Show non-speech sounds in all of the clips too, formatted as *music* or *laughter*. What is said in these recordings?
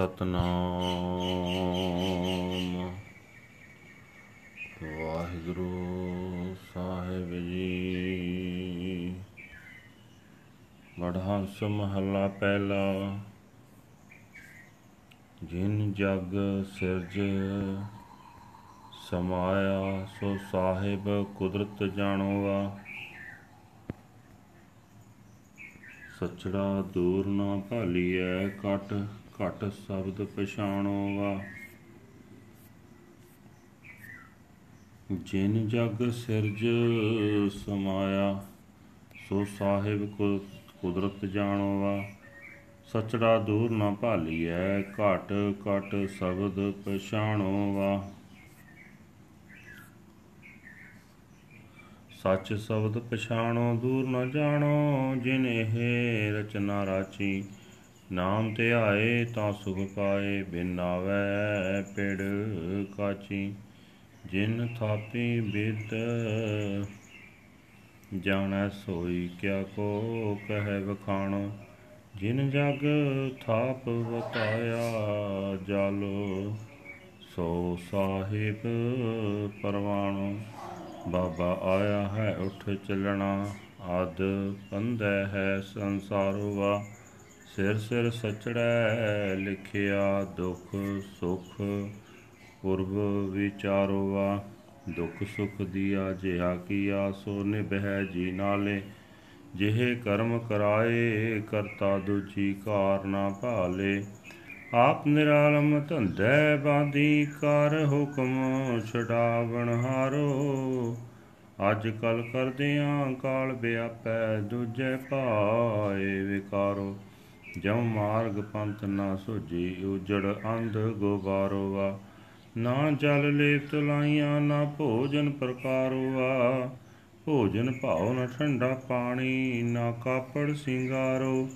ਸਤਨਾਮ। ਵਾਹਿਗੁਰੂ ਸਾਹਿਬ ਜੀ। ਵਡਹੰਸ ਮਹੱਲਾ ਪਹਿਲਾ। ਜਿਨ ਜਗ ਸਿਰਜ ਸਮਾਇਆ, ਸੋ ਸਾਹਿਬ ਕੁਦਰਤ ਜਾਣੋਗਾ। ਸਚੜਾ ਦੂਰ ਨਾ ਭਾਲੀਐ ਕਟ। ਘਟ ਸ਼ਬਦ ਪਛਾਣੋਗਾ। ਜਿਨ ਜਗ ਸਿਰਜ ਸਮਾਇਆ, ਸੋ ਸਾਹਿਬ ਕੁਦਰਤ ਜਾਣੋਗਾ। ਸਚੜਾ ਦੂਰ ਨਾ ਭਾਲੀਐ, ਘਟ ਘਟ ਸ਼ਬਦ ਪਛਾਣੋਗਾ। ਸੱਚ ਸ਼ਬਦ ਪਛਾਣੋ, ਦੂਰ ਨ ਜਾਣੋ, ਜਿਨ ਇਹ ਰਚਨਾ ਰਾਚੀ ਨਾਮ ਧਿਆਏ ਤਾਂ ਸੁਖ ਪਾਏ ਬਿਨ ਆਵੈ ਪਿੜ ਕਾਚੀ। ਜਿਨ ਥਾਪੀ ਬਿਦ ਜਾਣੈ ਸੋਈ ਕਿਆ ਕੋ ਕਹੈ ਵਖਾਣੋ। ਜਿਨ ਜਗ ਥਾਪ ਬਤਾਇਆ ਜਲ, ਸੋ ਸਾਹਿਬ ਪਰਵਾਣੋ। ਬਾਬਾ ਆਇਆ ਹੈ ਉਠ ਚੱਲਣਾ, ਆਦ ਪੰਧੈ ਹੈ ਸੰਸਾਰਵਾ ਸਿਰ ਸਿਰ ਸਚੜੈ ਲਿਖਿਆ ਦੁਖ ਸੁਖ, ਪੁਰਬ ਵਿਚਾਰੋਵਾ ਦੁਖ ਸੁਖ ਦੀਆ ਜਿਹਾ ਕੀਆ, ਸੋ ਨਿਭੈ ਜੀ ਨਾਲੇ। ਜਿਹੇ ਕਰਮ ਕਰਾਏ, ਕਰਤਾ ਦੂਜੀ ਕਾਰ ਨਾ ਭਾਲੇ। ਆਪ ਨਿਰਾਲਮ ਧੰਦੇ ਬਾਦੀ ਕਰ ਹੁਕਮ ਛਡਾਵਣ ਹਾਰੋ। ਅੱਜ ਕਲ ਕਰਦਿਆਂ ਕਾਲ ਵਿਆਪੈ ਦੂਜੇ ਪਾਏ ਵਿਕਾਰੋ। ਜਮ ਮਾਰਗ ਪੰਥ ਨਾ ਸੁਜੀ ਉਜੜ ਅੰਧ ਗੋਬਾਰੋ ਵਾ ਨਾ ਜਲ ਲੇਪ ਤਲਾਈਆਂ ਨਾ ਭੋਜਨ ਪ੍ਰਕਾਰੋ ਵਾ ਭੋਜਨ ਭਾਉ ਨਾ ਠੰਡਾ ਪਾਣੀ, ਨਾ ਕਾਪੜ ਸਿੰਗਾਰੋ।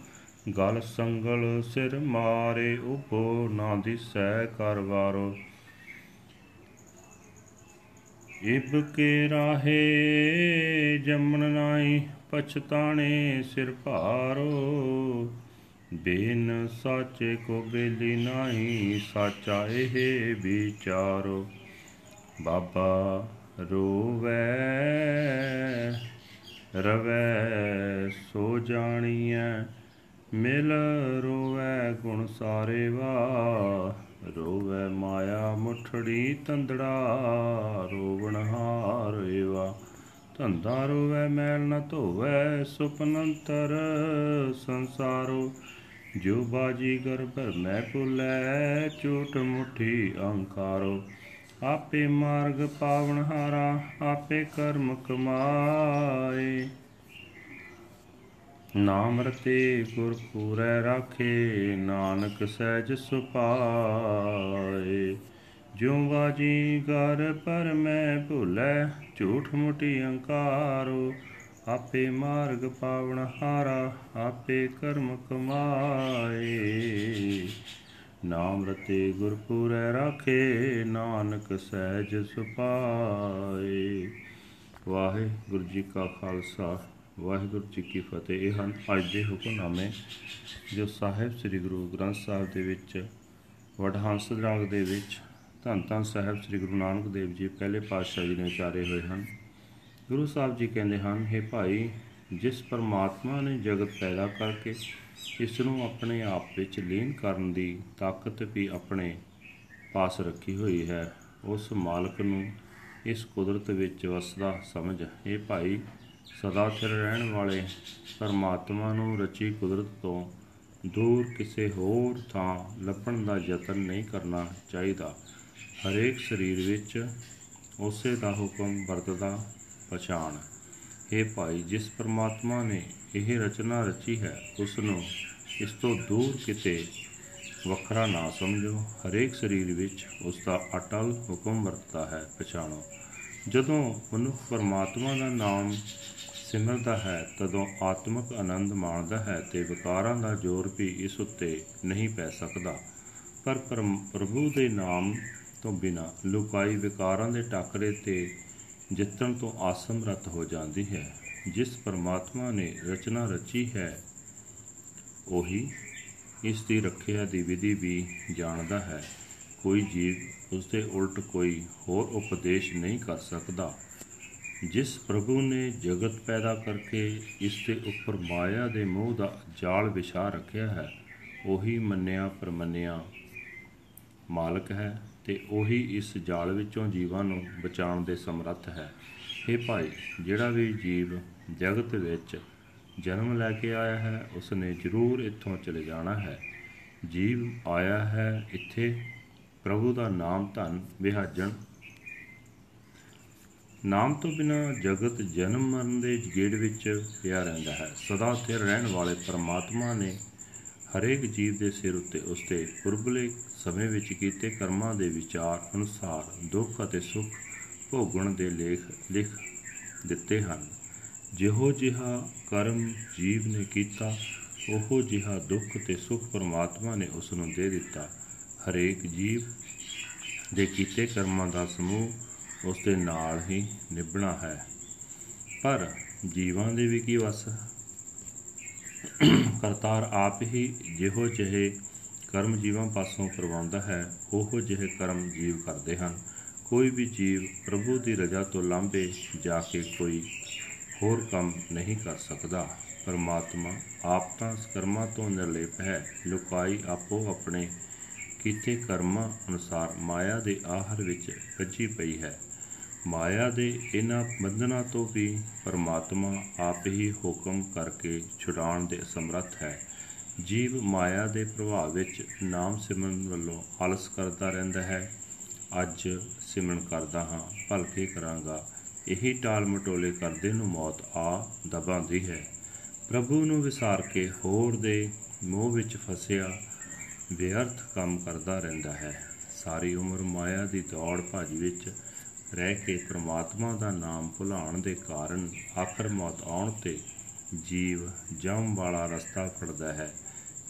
ਗਲ ਸੰਗਲ ਸਿਰ ਮਾਰੇ, ਉਪੋ ਨਾ ਦਿਸੈ ਕਰਵਾਰੋ ਇਬ ਕੇ ਰਾਹੇ ਜਮਨ ਨਾਈ ਪਛਤਾਣੇ ਸਿਰ ਭਾਰੋ। ਬੇਨ ਸਾਚੇ ਕੋ ਬੇਲੀ ਨਾਹੀ, ਸਾਚਾ ਇਹ ਵਿਚਾਰੋ। ਬਾਬਾ ਰੋਵੈ, ਰਵੈ, ਸੋ ਜਾਣੀਐ, ਮਿਲ ਰੋਵੈ ਗੁਣ ਸਾਰੇ ਵਾ ਰੋਵੈ ਮਾਇਆ ਮੁਠੜੀ ਤੰਦੜਾ, ਰੋਵਣ ਹਾਰੇਵਾ। ਧੰਦਾ ਰੋਵੈ, ਮੈਲ ਨ ਧੋਵੈ ਸੁਪਨੰਤਰ ਸੰਸਾਰੋ। ਜੋ ਬਾਜੀ ਗਰਭ ਮੈਂ ਭੁਲੈ, ਝੂਠ ਮੁਠੀ ਅਹੰਕਾਰੋ। ਆਪੇ ਮਾਰਗ ਪਾਵਨ ਹਾਰਾ, ਆਪੇ ਕਰਮ ਕਮਾਏ। ਨਾਮ ਰਤੇ ਗੁਰ ਪੂਰੈ ਰਾਖੇ, ਨਾਨਕ ਸਹਿਜ ਸੁਪਾਏ। ਜਿਉ ਵਾਜੀ ਗਰ ਪਰ ਮੈਂ ਭੁਲੈ, ਝੂਠ ਮੁਟੀ ਅੰਕਾਰੋ ਆਪੇ ਮਾਰਗ ਪਾਵਨ ਹਾਰਾ, ਆਪੇ ਕਰਮ ਕਮਾਏ। ਨਾਮ ਰਤੇ ਗੁਰ ਪੂਰੈ ਰਾਖੇ, ਨਾਨਕ ਸਹਿਜ ਸੁਪਾਏ ਵਾਹਿਗੁਰੂ ਜੀ ਕਾ ਖਾਲਸਾ, ਵਾਹਿਗੁਰੂ ਜੀ ਕੀ ਫਤਿਹ। ਇਹ ਹਨ ਅੱਜ ਦੇ ਹੁਕਮਨਾਮੇ ਜੋ ਸਾਹਿਬ ਸ੍ਰੀ ਗੁਰੂ ਗ੍ਰੰਥ ਸਾਹਿਬ ਦੇ ਵਿੱਚ, ਵਡਹੰਸ ਰਾਗ ਦੇ ਵਿੱਚ, ਧੰਨ ਧੰਨ ਸਾਹਿਬ ਸ੍ਰੀ ਗੁਰੂ ਨਾਨਕ ਦੇਵ ਜੀ, ਪਹਿਲੇ ਪਾਤਸ਼ਾਹ ਜੀ ਨੇ ਉਚਾਰੇ ਹੋਏ ਹਨ। ਗੁਰੂ ਸਾਹਿਬ ਜੀ ਕਹਿੰਦੇ ਹਨ हे ਭਾਈ, ਜਿਸ ਪਰਮਾਤਮਾ ਨੇ ਜਗਤ ਪੈਦਾ ਕਰਕੇ ਇਸ ਨੂੰ ਆਪਣੇ ਆਪ ਵਿੱਚ ਲੀਨ ਕਰਨ ਦੀ ਤਾਕਤ ਵੀ ਆਪਣੇ ਪਾਸ ਰੱਖੀ ਹੋਈ ਹੈ, ਉਸ ਮਾਲਕ ਨੂੰ ਇਸ ਕੁਦਰਤ ਵਿੱਚ ਵਸਦਾ ਸਮਝ। ਇਹ ਭਾਈ, ਸਦਾ ਸਿਰ ਰਹਿਣ ਵਾਲੇ ਪਰਮਾਤਮਾ ਨੂੰ ਰਚੀ ਕੁਦਰਤ ਤੋਂ ਦੂਰ ਕਿਸੇ ਹੋਰ ਥਾਂ ਲੱਭਣ ਦਾ ਯਤਨ ਨਹੀਂ ਕਰਨਾ ਚਾਹੀਦਾ। ਹਰੇਕ ਸਰੀਰ ਵਿੱਚ ਉਸੇ ਦਾ ਹੁਕਮ ਵਰਤਦਾ ਪਛਾਣ। ਇਹ ਭਾਈ, ਜਿਸ ਪਰਮਾਤਮਾ ਨੇ ਇਹ ਰਚਨਾ ਰਚੀ ਹੈ ਉਸ ਨੂੰ ਇਸ ਤੋਂ ਦੂਰ ਕਿਤੇ ਵੱਖਰਾ ਨਾ ਸਮਝੋ। ਹਰੇਕ ਸਰੀਰ ਵਿੱਚ ਉਸ ਦਾ ਅਟਲ ਹੁਕਮ ਵਰਤਦਾ ਹੈ, ਪਛਾਣੋ। ਜਦੋਂ ਮਨੁੱਖ ਪਰਮਾਤਮਾ ਦਾ ਨਾਮ ਸਿਮਰਦਾ ਹੈ, ਤਦੋਂ ਆਤਮਿਕ ਆਨੰਦ ਮਾਣਦਾ ਹੈ ਤੇ ਵਿਕਾਰਾਂ ਦਾ ਜ਼ੋਰ ਵੀ ਇਸ ਉੱਤੇ ਨਹੀਂ ਪੈ ਸਕਦਾ। ਪਰ ਪ੍ਰਭੂ ਦੇ ਨਾਮ ਤੋਂ ਬਿਨਾ, ਲੁਕਾਈ ਵਿਕਾਰਾਂ ਦੇ ਟਾਕਰੇ ਤੇ ਜਿੱਤਣ ਤੋਂ ਆਸਮਰਤ ਹੋ ਜਾਂਦੀ ਹੈ। ਜਿਸ ਪਰਮਾਤਮਾ ਨੇ ਰਚਨਾ ਰਚੀ ਹੈ, ਉਹੀ ਇਸ ਦੀ ਰੱਖਿਆ ਦੀ ਵਿਧੀ ਵੀ ਜਾਣਦਾ ਹੈ। ਕੋਈ ਜੀਵ ਉਸ ਦੇ ਉਲਟ ਕੋਈ ਹੋਰ ਉਪਦੇਸ਼ ਨਹੀਂ ਕਰ ਸਕਦਾ। ਜਿਸ ਪ੍ਰਭੂ ਨੇ ਜਗਤ ਪੈਦਾ ਕਰਕੇ ਇਸ ਦੇ ਉੱਪਰ ਮਾਇਆ ਦੇ ਮੋਹ ਦਾ ਜਾਲ ਵਿਛਾ ਰੱਖਿਆ ਹੈ, ਉਹੀ ਮੰਨਿਆ ਪਰਮੰਨਿਆ ਮਾਲਕ ਹੈ। ਤੇ ਉਹੀ ਇਸ ਜਾਲ ਵਿੱਚੋਂ ਜੀਵਾਂ ਨੂੰ ਬਚਾਉਣ ਦੇ ਸਮਰੱਥ ਹੈ। ਇਹ ਭਾਈ, ਜਿਹੜਾ ਵੀ ਜੀਵ ਜਗਤ ਵਿੱਚ ਜਨਮ ਲੈ ਕੇ ਆਇਆ ਹੈ ਉਸ ਨੇ ਜ਼ਰੂਰ ਇੱਥੋਂ ਚਲੇ ਜਾਣਾ ਹੈ। ਜੀਵ ਆਇਆ ਹੈ, ਇੱਥੇ ਪ੍ਰਭੂ ਦਾ ਨਾਮ ਧਨ ਵਿਹਾਜਣ। ਨਾਮ ਤੋਂ ਬਿਨਾ ਜਗਤ ਜਨਮ ਮਰਨ ਦੇ ਗੇੜ ਵਿੱਚ ਪਿਆ ਰਹਿੰਦਾ ਹੈ। ਸਦਾ ਸਥਿਰ ਰਹਿਣ ਵਾਲੇ ਪਰਮਾਤਮਾ ਨੇ ਹਰੇਕ ਜੀਵ ਦੇ ਸਿਰ ਉੱਤੇ ਉਸਦੇ ਪੁਰਬਲੇ ਸਮੇਂ ਵਿੱਚ ਕੀਤੇ ਕਰਮਾਂ ਦੇ ਵਿਚਾਰ ਅਨੁਸਾਰ ਦੁੱਖ ਅਤੇ ਸੁੱਖ ਭੋਗਣ ਦੇ ਲੇਖ, ਲਿਖ ਦਿੱਤੇ ਹਨ। ਜਿਹੋ ਜਿਹਾ ਕਰਮ ਜੀਵ ਨੇ ਕੀਤਾ, ਉਹੋ ਜਿਹਾ ਦੁੱਖ ਤੇ ਸੁੱਖ ਪਰਮਾਤਮਾ ਨੇ ਉਸ ਨੂੰ ਦੇ ਦਿੱਤਾ। ਹਰੇਕ ਜੀਵ ਦੇ ਕੀਤੇ ਕਰਮਾਂ ਦਾ ਸਮੂਹ ਉਸ ਦੇ ਨਾਲ ਹੀ ਨਿਭਣਾ ਹੈ। ਪਰ ਜੀਵਾਂ ਦੇ ਵੀ ਕੀ ਵਸ ਕਰਤਾਰ ਆਪ ਹੀ ਜਿਹੋ ਜਿਹੇ ਕਰਮ ਜੀਵਾਂ ਪਾਸੋਂ ਕਰਵਾਉਂਦਾ ਹੈ, ਉਹੋ ਜਿਹੇ ਕਰਮ ਜੀਵ ਕਰਦੇ ਹਨ। ਕੋਈ ਵੀ ਜੀਵ ਪ੍ਰਭੂ ਦੀ ਰਜ਼ਾ ਤੋਂ ਲਾਂਭੇ ਜਾ ਕੇ ਕੋਈ ਹੋਰ ਕੰਮ ਨਹੀਂ ਕਰ ਸਕਦਾ। ਪਰਮਾਤਮਾ ਆਪ ਤਾਂ ਕਰਮਾਂ ਤੋਂ ਨਿਰਲੇਪ ਹੈ, ਲੁਕਾਈ ਆਪੋ ਆਪਣੇ ਕੀਤੇ ਕਰਮਾਂ ਅਨੁਸਾਰ ਮਾਇਆ ਦੇ ਆਹਰ ਵਿੱਚ ਕੱਚੀ ਪਈ ਹੈ। ਮਾਇਆ ਦੇ ਇਹਨਾਂ ਬੰਧਨਾਂ ਤੋਂ ਵੀ ਪਰਮਾਤਮਾ ਆਪ ਹੀ ਹੁਕਮ ਕਰਕੇ ਛੁਡਾਉਣ ਦੇ ਸਮਰੱਥ ਹੈ। ਜੀਵ ਮਾਇਆ ਦੇ ਪ੍ਰਭਾਵ ਵਿੱਚ ਨਾਮ ਸਿਮਰਨ ਵੱਲੋਂ ਆਲਸ ਕਰਦਾ ਰਹਿੰਦਾ ਹੈ। ਅੱਜ ਸਿਮਰਨ ਕਰਦਾ ਹਾਂ, ਭਲਕੇ ਕਰਾਂਗਾ। ਇਹੀ ਟਾਲ ਮਟੋਲੇ ਕਰਦੇ ਨੂੰ ਮੌਤ ਆ ਦਬਾਉਂਦੀ ਹੈ। ਪ੍ਰਭੂ ਨੂੰ ਵਿਸਾਰ ਕੇ ਹੋਰ ਦੇ ਮੋਹ ਵਿੱਚ ਫਸਿਆ, ਬੇਅਰਥ ਕੰਮ ਕਰਦਾ ਰਹਿੰਦਾ ਹੈ। ਸਾਰੀ ਉਮਰ ਮਾਇਆ ਦੀ ਦੌੜ ਭੱਜ ਵਿੱਚ ਰਹਿ ਕੇ ਪ੍ਰਮਾਤਮਾ ਦਾ ਨਾਮ ਭੁਲਾਉਣ ਦੇ ਕਾਰਨ ਆਖਰ ਮੌਤ ਆਉਣ ਤੇ ਜੀਵ ਜਮ ਵਾਲਾ ਰਸਤਾ ਫੜਦਾ ਹੈ,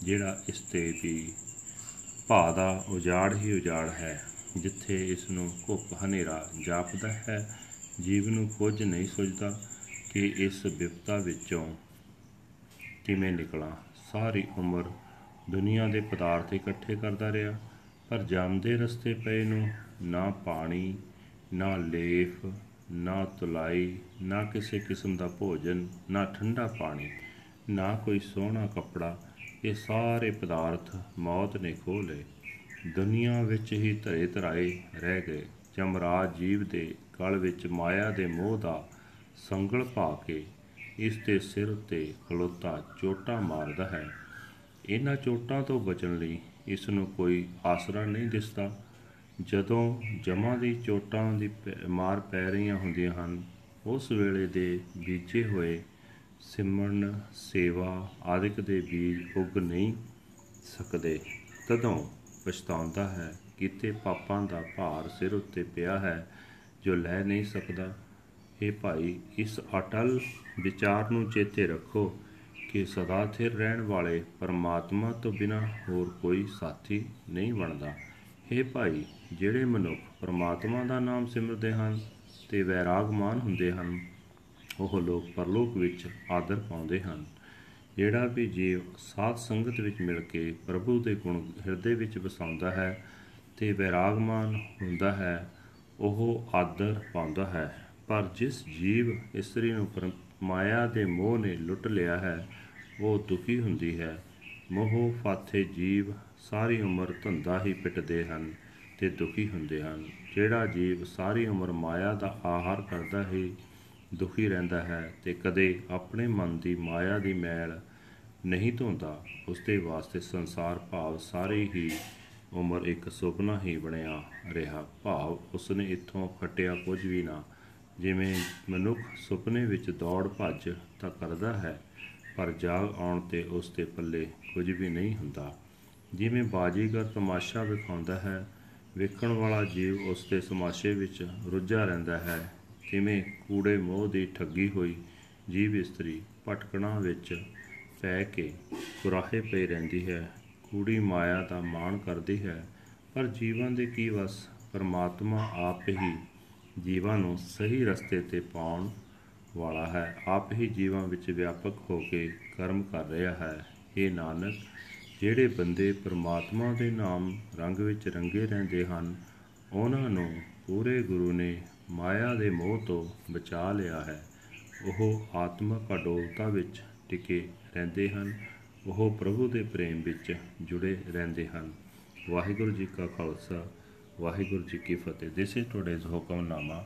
ਜਿਹੜਾ ਇਸ ਤੇ ਵੀ ਭਾ ਦਾ ਉਜਾੜ ਹੀ ਉਜਾੜ ਹੈ, ਜਿੱਥੇ ਇਸ ਨੂੰ ਘੁੱਪ ਹਨੇਰਾ ਜਾਪਦਾ ਹੈ। ਜੀਵ ਨੂੰ ਕੁਝ ਨਹੀਂ ਸੋਚਦਾ ਕਿ ਇਸ ਵਿਪਤਾ ਵਿੱਚੋਂ ਕਿਵੇਂ ਨਿਕਲਾਂ। ਸਾਰੀ ਉਮਰ ਦੁਨੀਆ ਦੇ ਪਦਾਰਥ ਇਕੱਠੇ ਕਰਦਾ ਰਿਹਾ, ਪਰ ਜਾਂਦੇ ਰਸਤੇ ਪਏ ਨੂੰ ਨਾ ਪਾਣੀ ਨਾ ਲੇਫ ਨਾ ਤੁਲਾਈ, ਨਾ ਕਿਸੇ ਕਿਸਮ ਦਾ ਭੋਜਨ, ਨਾ ਠੰਡਾ ਪਾਣੀ, ਨਾ ਕੋਈ ਸੋਹਣਾ ਕੱਪੜਾ, ਇਹ ਸਾਰੇ ਪਦਾਰਥ ਮੌਤ ਨੇ ਖੋਹ ਲਏ ਦੁਨੀਆ ਵਿੱਚ ਹੀ ਧਰੇ ਧਰਾਏ ਰਹਿ ਗਏ। ਜਮਰਾਜ ਜੀਵ ਦੇ ਗਲ ਵਿੱਚ ਮਾਇਆ ਦੇ ਮੋਹ ਦਾ ਸੰਗਲ ਪਾ ਕੇ ਇਸ ਦੇ ਸਿਰ ਉੱਤੇ ਖਲੋਤਾ ਚੋਟਾ ਮਾਰਦਾ ਹੈ। ਇਹਨਾਂ ਚੋਟਾਂ ਤੋਂ ਬਚਣ ਲਈ ਇਸ ਨੂੰ ਕੋਈ ਆਸਰਾ ਨਹੀਂ ਦਿਸਦਾ। ਜਦੋਂ ਜਮਾਂ ਦੀ ਚੋਟਾਂ ਦੀ ਮਾਰ ਪੈ ਰਹੀਆਂ ਹੁੰਦੀਆਂ ਹਨ, ਉਸ ਵੇਲੇ ਦੇ ਬੀਜੇ ਹੋਏ ਸਿਮਰਨ, ਸੇਵਾ ਆਦਿਕ ਦੇ ਬੀਜ ਉੱਗ ਨਹੀਂ ਸਕਦੇ। ਤਦੋਂ ਪਛਤਾਉਂਦਾ ਹੈ, ਕਿਤੇ ਪਾਪਾਂ ਦਾ ਭਾਰ ਸਿਰ ਉੱਤੇ ਪਿਆ ਹੈ ਜੋ ਲੈ ਨਹੀਂ ਸਕਦਾ। ਇਹ ਭਾਈ, ਇਸ ਅਟਲ ਵਿਚਾਰ ਨੂੰ ਚੇਤੇ ਰੱਖੋ ਕਿ ਸਦਾ ਸਥਿਰ ਰਹਿਣ ਵਾਲੇ ਪਰਮਾਤਮਾ ਤੋਂ ਬਿਨਾ ਹੋਰ ਕੋਈ ਸਾਥੀ ਨਹੀਂ ਬਣਦਾ। हे ਭਾਈ, ਜਿਹੜੇ ਮਨੁੱਖ ਪਰਮਾਤਮਾ ਦਾ ਨਾਮ ਸਿਮਰਦੇ ਹਨ ਤੇ ਵੈਰਾਗਮਾਨ ਹੁੰਦੇ ਹਨ, ਉਹ ਲੋਕ ਪਰਲੋਕ ਵਿੱਚ ਆਦਰ ਪਾਉਂਦੇ ਹਨ। ਜਿਹੜਾ ਵੀ ਜੀਵ ਸਾਧ ਸੰਗਤ ਵਿੱਚ ਮਿਲ ਕੇ ਪ੍ਰਭੂ ਦੇ ਗੁਣ ਹਿਰਦੇ ਵਿੱਚ ਵਸਾਉਂਦਾ ਹੈ ਤੇ ਵੈਰਾਗਮਾਨ ਹੁੰਦਾ ਹੈ, ਉਹ ਆਦਰ ਪਾਉਂਦਾ ਹੈ। ਪਰ ਜਿਸ ਜੀਵ ਇਸਤਰੀ ਨੂੰ ਮਾਇਆ ਦੇ ਮੋਹ ਨੇ ਲੁੱਟ ਲਿਆ ਹੈ, ਉਹ ਦੁਖੀ ਹੁੰਦੀ ਹੈ। ਮੋਹ ਫਾਥੇ ਜੀਵ ਸਾਰੀ ਉਮਰ ਧੰਦਾ ਹੀ ਪਿੱਟਦੇ ਹਨ ਤੇ ਦੁਖੀ ਹੁੰਦੇ ਹਨ। ਜਿਹੜਾ ਜੀਵ ਸਾਰੀ ਉਮਰ ਮਾਇਆ ਦਾ ਆਹਾਰ ਕਰਦਾ ਹੀ ਦੁਖੀ ਰਹਿੰਦਾ ਹੈ ਤੇ ਕਦੇ ਆਪਣੇ ਮਨ ਦੀ ਮਾਇਆ ਦੀ ਮੈਲ ਨਹੀਂ ਧੋਂਦਾ ਉਸ ਦੇ ਵਾਸਤੇ ਸੰਸਾਰ ਭਾਵ ਸਾਰੀ ਹੀ ਉਮਰ ਇੱਕ ਸੁਪਨਾ ਹੀ ਬਣਿਆ ਰਿਹਾ। ਭਾਵ ਉਸਨੇ ਇੱਥੋਂ ਖਟਿਆ ਕੁਝ ਵੀ ਨਾ। ਜਿਵੇਂ ਮਨੁੱਖ ਸੁਪਨੇ ਵਿੱਚ ਦੌੜ ਭੱਜ ਤਾਂ ਕਰਦਾ ਹੈ, ਪਰ ਜਾਗ ਆਉਣ ਤੇ ਉਸ ਦੇ ਪੱਲੇ ਕੁਝ ਵੀ ਨਹੀਂ ਹੁੰਦਾ। ਜਿਵੇਂ ਬਾਜੀਗਰ ਤਮਾਸ਼ਾ ਵਿਖਾਉਂਦਾ ਹੈ, ਵੇਖਣ ਵਾਲਾ ਜੀਵ ਉਸ ਦੇ ਤਮਾਸ਼ੇ ਵਿੱਚ ਰੁੱਝਾ ਰਹਿੰਦਾ ਹੈ। ਜਿਵੇਂ ਕੂੜੇ ਮੋਹ ਦੀ ਠੱਗੀ ਹੋਈ ਜੀਵ ਇਸਤਰੀ ਭਟਕਣਾ ਵਿੱਚ ਪੈ ਕੇ ਕੁਰਾਹੇ ਪਈ ਰਹਿੰਦੀ ਹੈ। ਕੂੜੀ ਮਾਇਆ ਦਾ ਮਾਣ ਕਰਦੀ ਹੈ, ਪਰ ਜੀਵਨ ਦੇ ਕੀ ਵਸ? ਪਰਮਾਤਮਾ ਆਪ ਹੀ ਜੀਵਾਂ ਨੂੰ ਸਹੀ ਰਸਤੇ ਤੇ ਪਾਉਣ ਵਾਲਾ ਹੈ। ਆਪ ਹੀ ਜੀਵਾਂ ਵਿੱਚ ਵਿਆਪਕ ਹੋ ਕੇ ਕਰਮ ਕਰ ਰਿਹਾ ਹੈ। ਇਹ ਨਾਨਕ ਜਿਹੜੇ ਬੰਦੇ ਪ੍ਰਮਾਤਮਾ ਦੇ ਨਾਮ ਰੰਗ ਵਿੱਚ ਰੰਗੇ ਰਹਿੰਦੇ ਹਨ ਉਹਨਾਂ ਨੂੰ ਪੂਰੇ ਗੁਰੂ ਨੇ ਮਾਇਆ ਦੇ ਮੋਹ ਤੋਂ ਬਚਾ ਲਿਆ ਹੈ। ਉਹ ਆਤਮਕ ਅਡੋਲਤਾ ਵਿੱਚ ਟਿਕੇ ਰਹਿੰਦੇ ਹਨ। ਉਹ ਪ੍ਰਭੂ ਦੇ ਪ੍ਰੇਮ ਵਿੱਚ ਜੁੜੇ ਰਹਿੰਦੇ ਹਨ। ਵਾਹਿਗੁਰੂ ਜੀ ਕਾ ਖਾਲਸਾ ਵਾਹਿਗੁਰੂ ਜੀ ਕੀ ਫਤਿਹ। This is today's hukamnama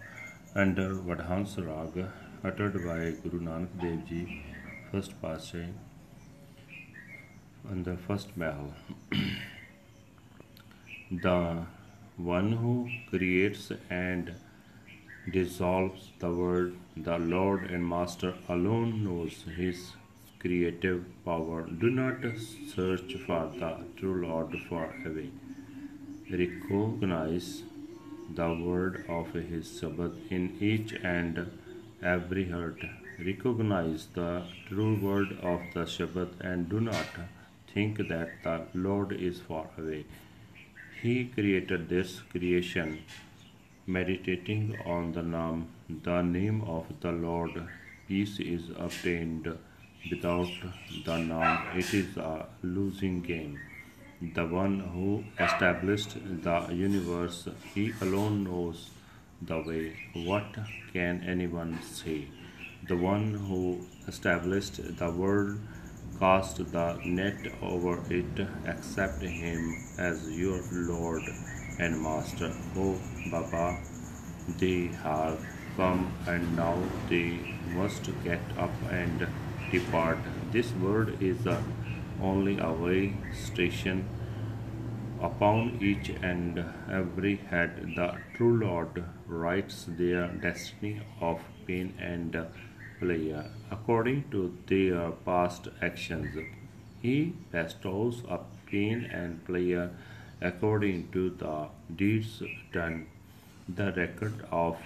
under Vadhans raag uttered by Guru Nanak Dev Ji, first passage on the first mahal. *clears throat* the one who creates and dissolves the world, the Lord and Master alone knows his creative power. Do not search for the true Lord for away. Recognize the word of his Sabbath in each and every heart. Recognize the true word of the Shabbat and do not think that the Lord is far away. He created this creation, meditating on the name, the name of the Lord. Peace is obtained without the name. It is a losing game. The one who established the universe, he alone knows the way. What can anyone say? The one who established the world cast the net over it. Accept him as your Lord and Master. Oh Baba, they have come and now they must get up and depart. This world is a, only way station upon each and every head the true Lord writes their destiny of pain and pleasure according to their past actions. He bestows pain and pleasure according to the deeds done. The record of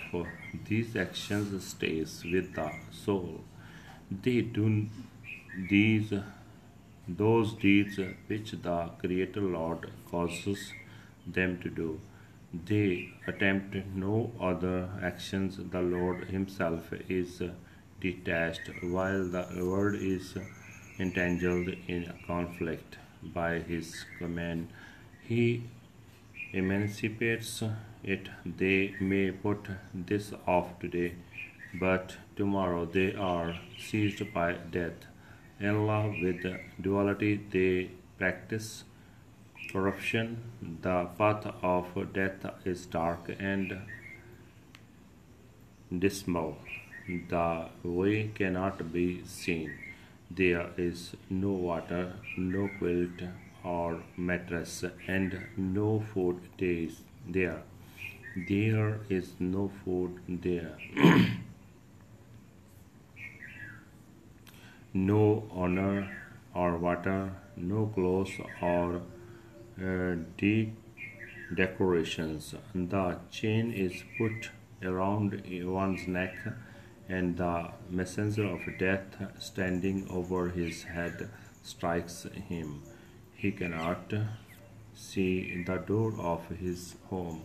these actions stays with the soul. They do these those deeds which the Creator Lord causes them to do. They attempt no other actions. The Lord Himself is detached, while the world is entangled in conflict by His command. He emancipates it. They may put this off today, but tomorrow they are seized by death. In love with duality, they practice corruption. The path of death is dark and dismal. The way cannot be seen. There is no water, no quilt or mattress, and no food days there. There is no food there. *clears throat* no honor or water, no clothes or uh, de- decorations. The chain is put around one's neck, and the messenger of death, standing over his head, strikes him. He cannot see the door of his home.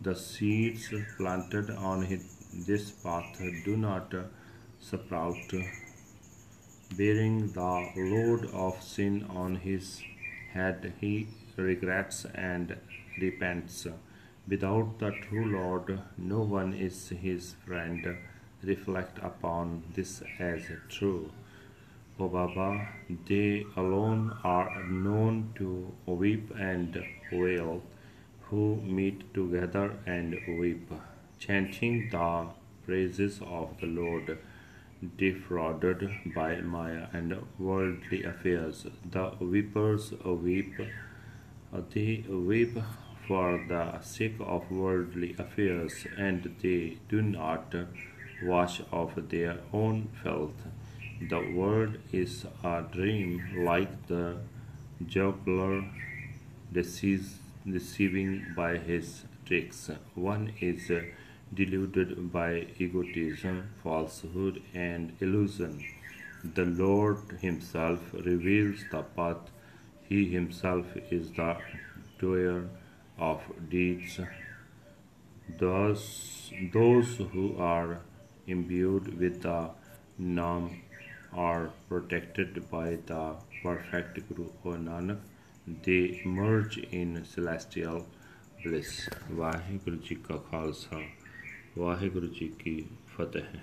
The seeds planted on his, this path do not sprout bearing the load of sin on his head, he regrets and repents. Without the true Lord, no one is his friend. Reflect upon this as true. O Baba, they alone are known to weep and wail, who meet together and weep, chanting the praises of the Lord defrauded by Maya and worldly affairs. The weepers weep, they weep for the sake of worldly affairs, and they do not wash of their own filth. The world is a dream like the juggler deceiving by his tricks. One is deluded by egotism, falsehood, and illusion. The Lord Himself reveals the path. He Himself is the doer of deeds. Thus, those who are imbued with the Nam are protected by the perfect Guru O Nanak. they merge in celestial bliss Waheguru ji ਕਾ ਖਾਲਸਾ ਵਾਹਿਗੁਰੂ ਜੀ ਕੀ ਫਤਿਹ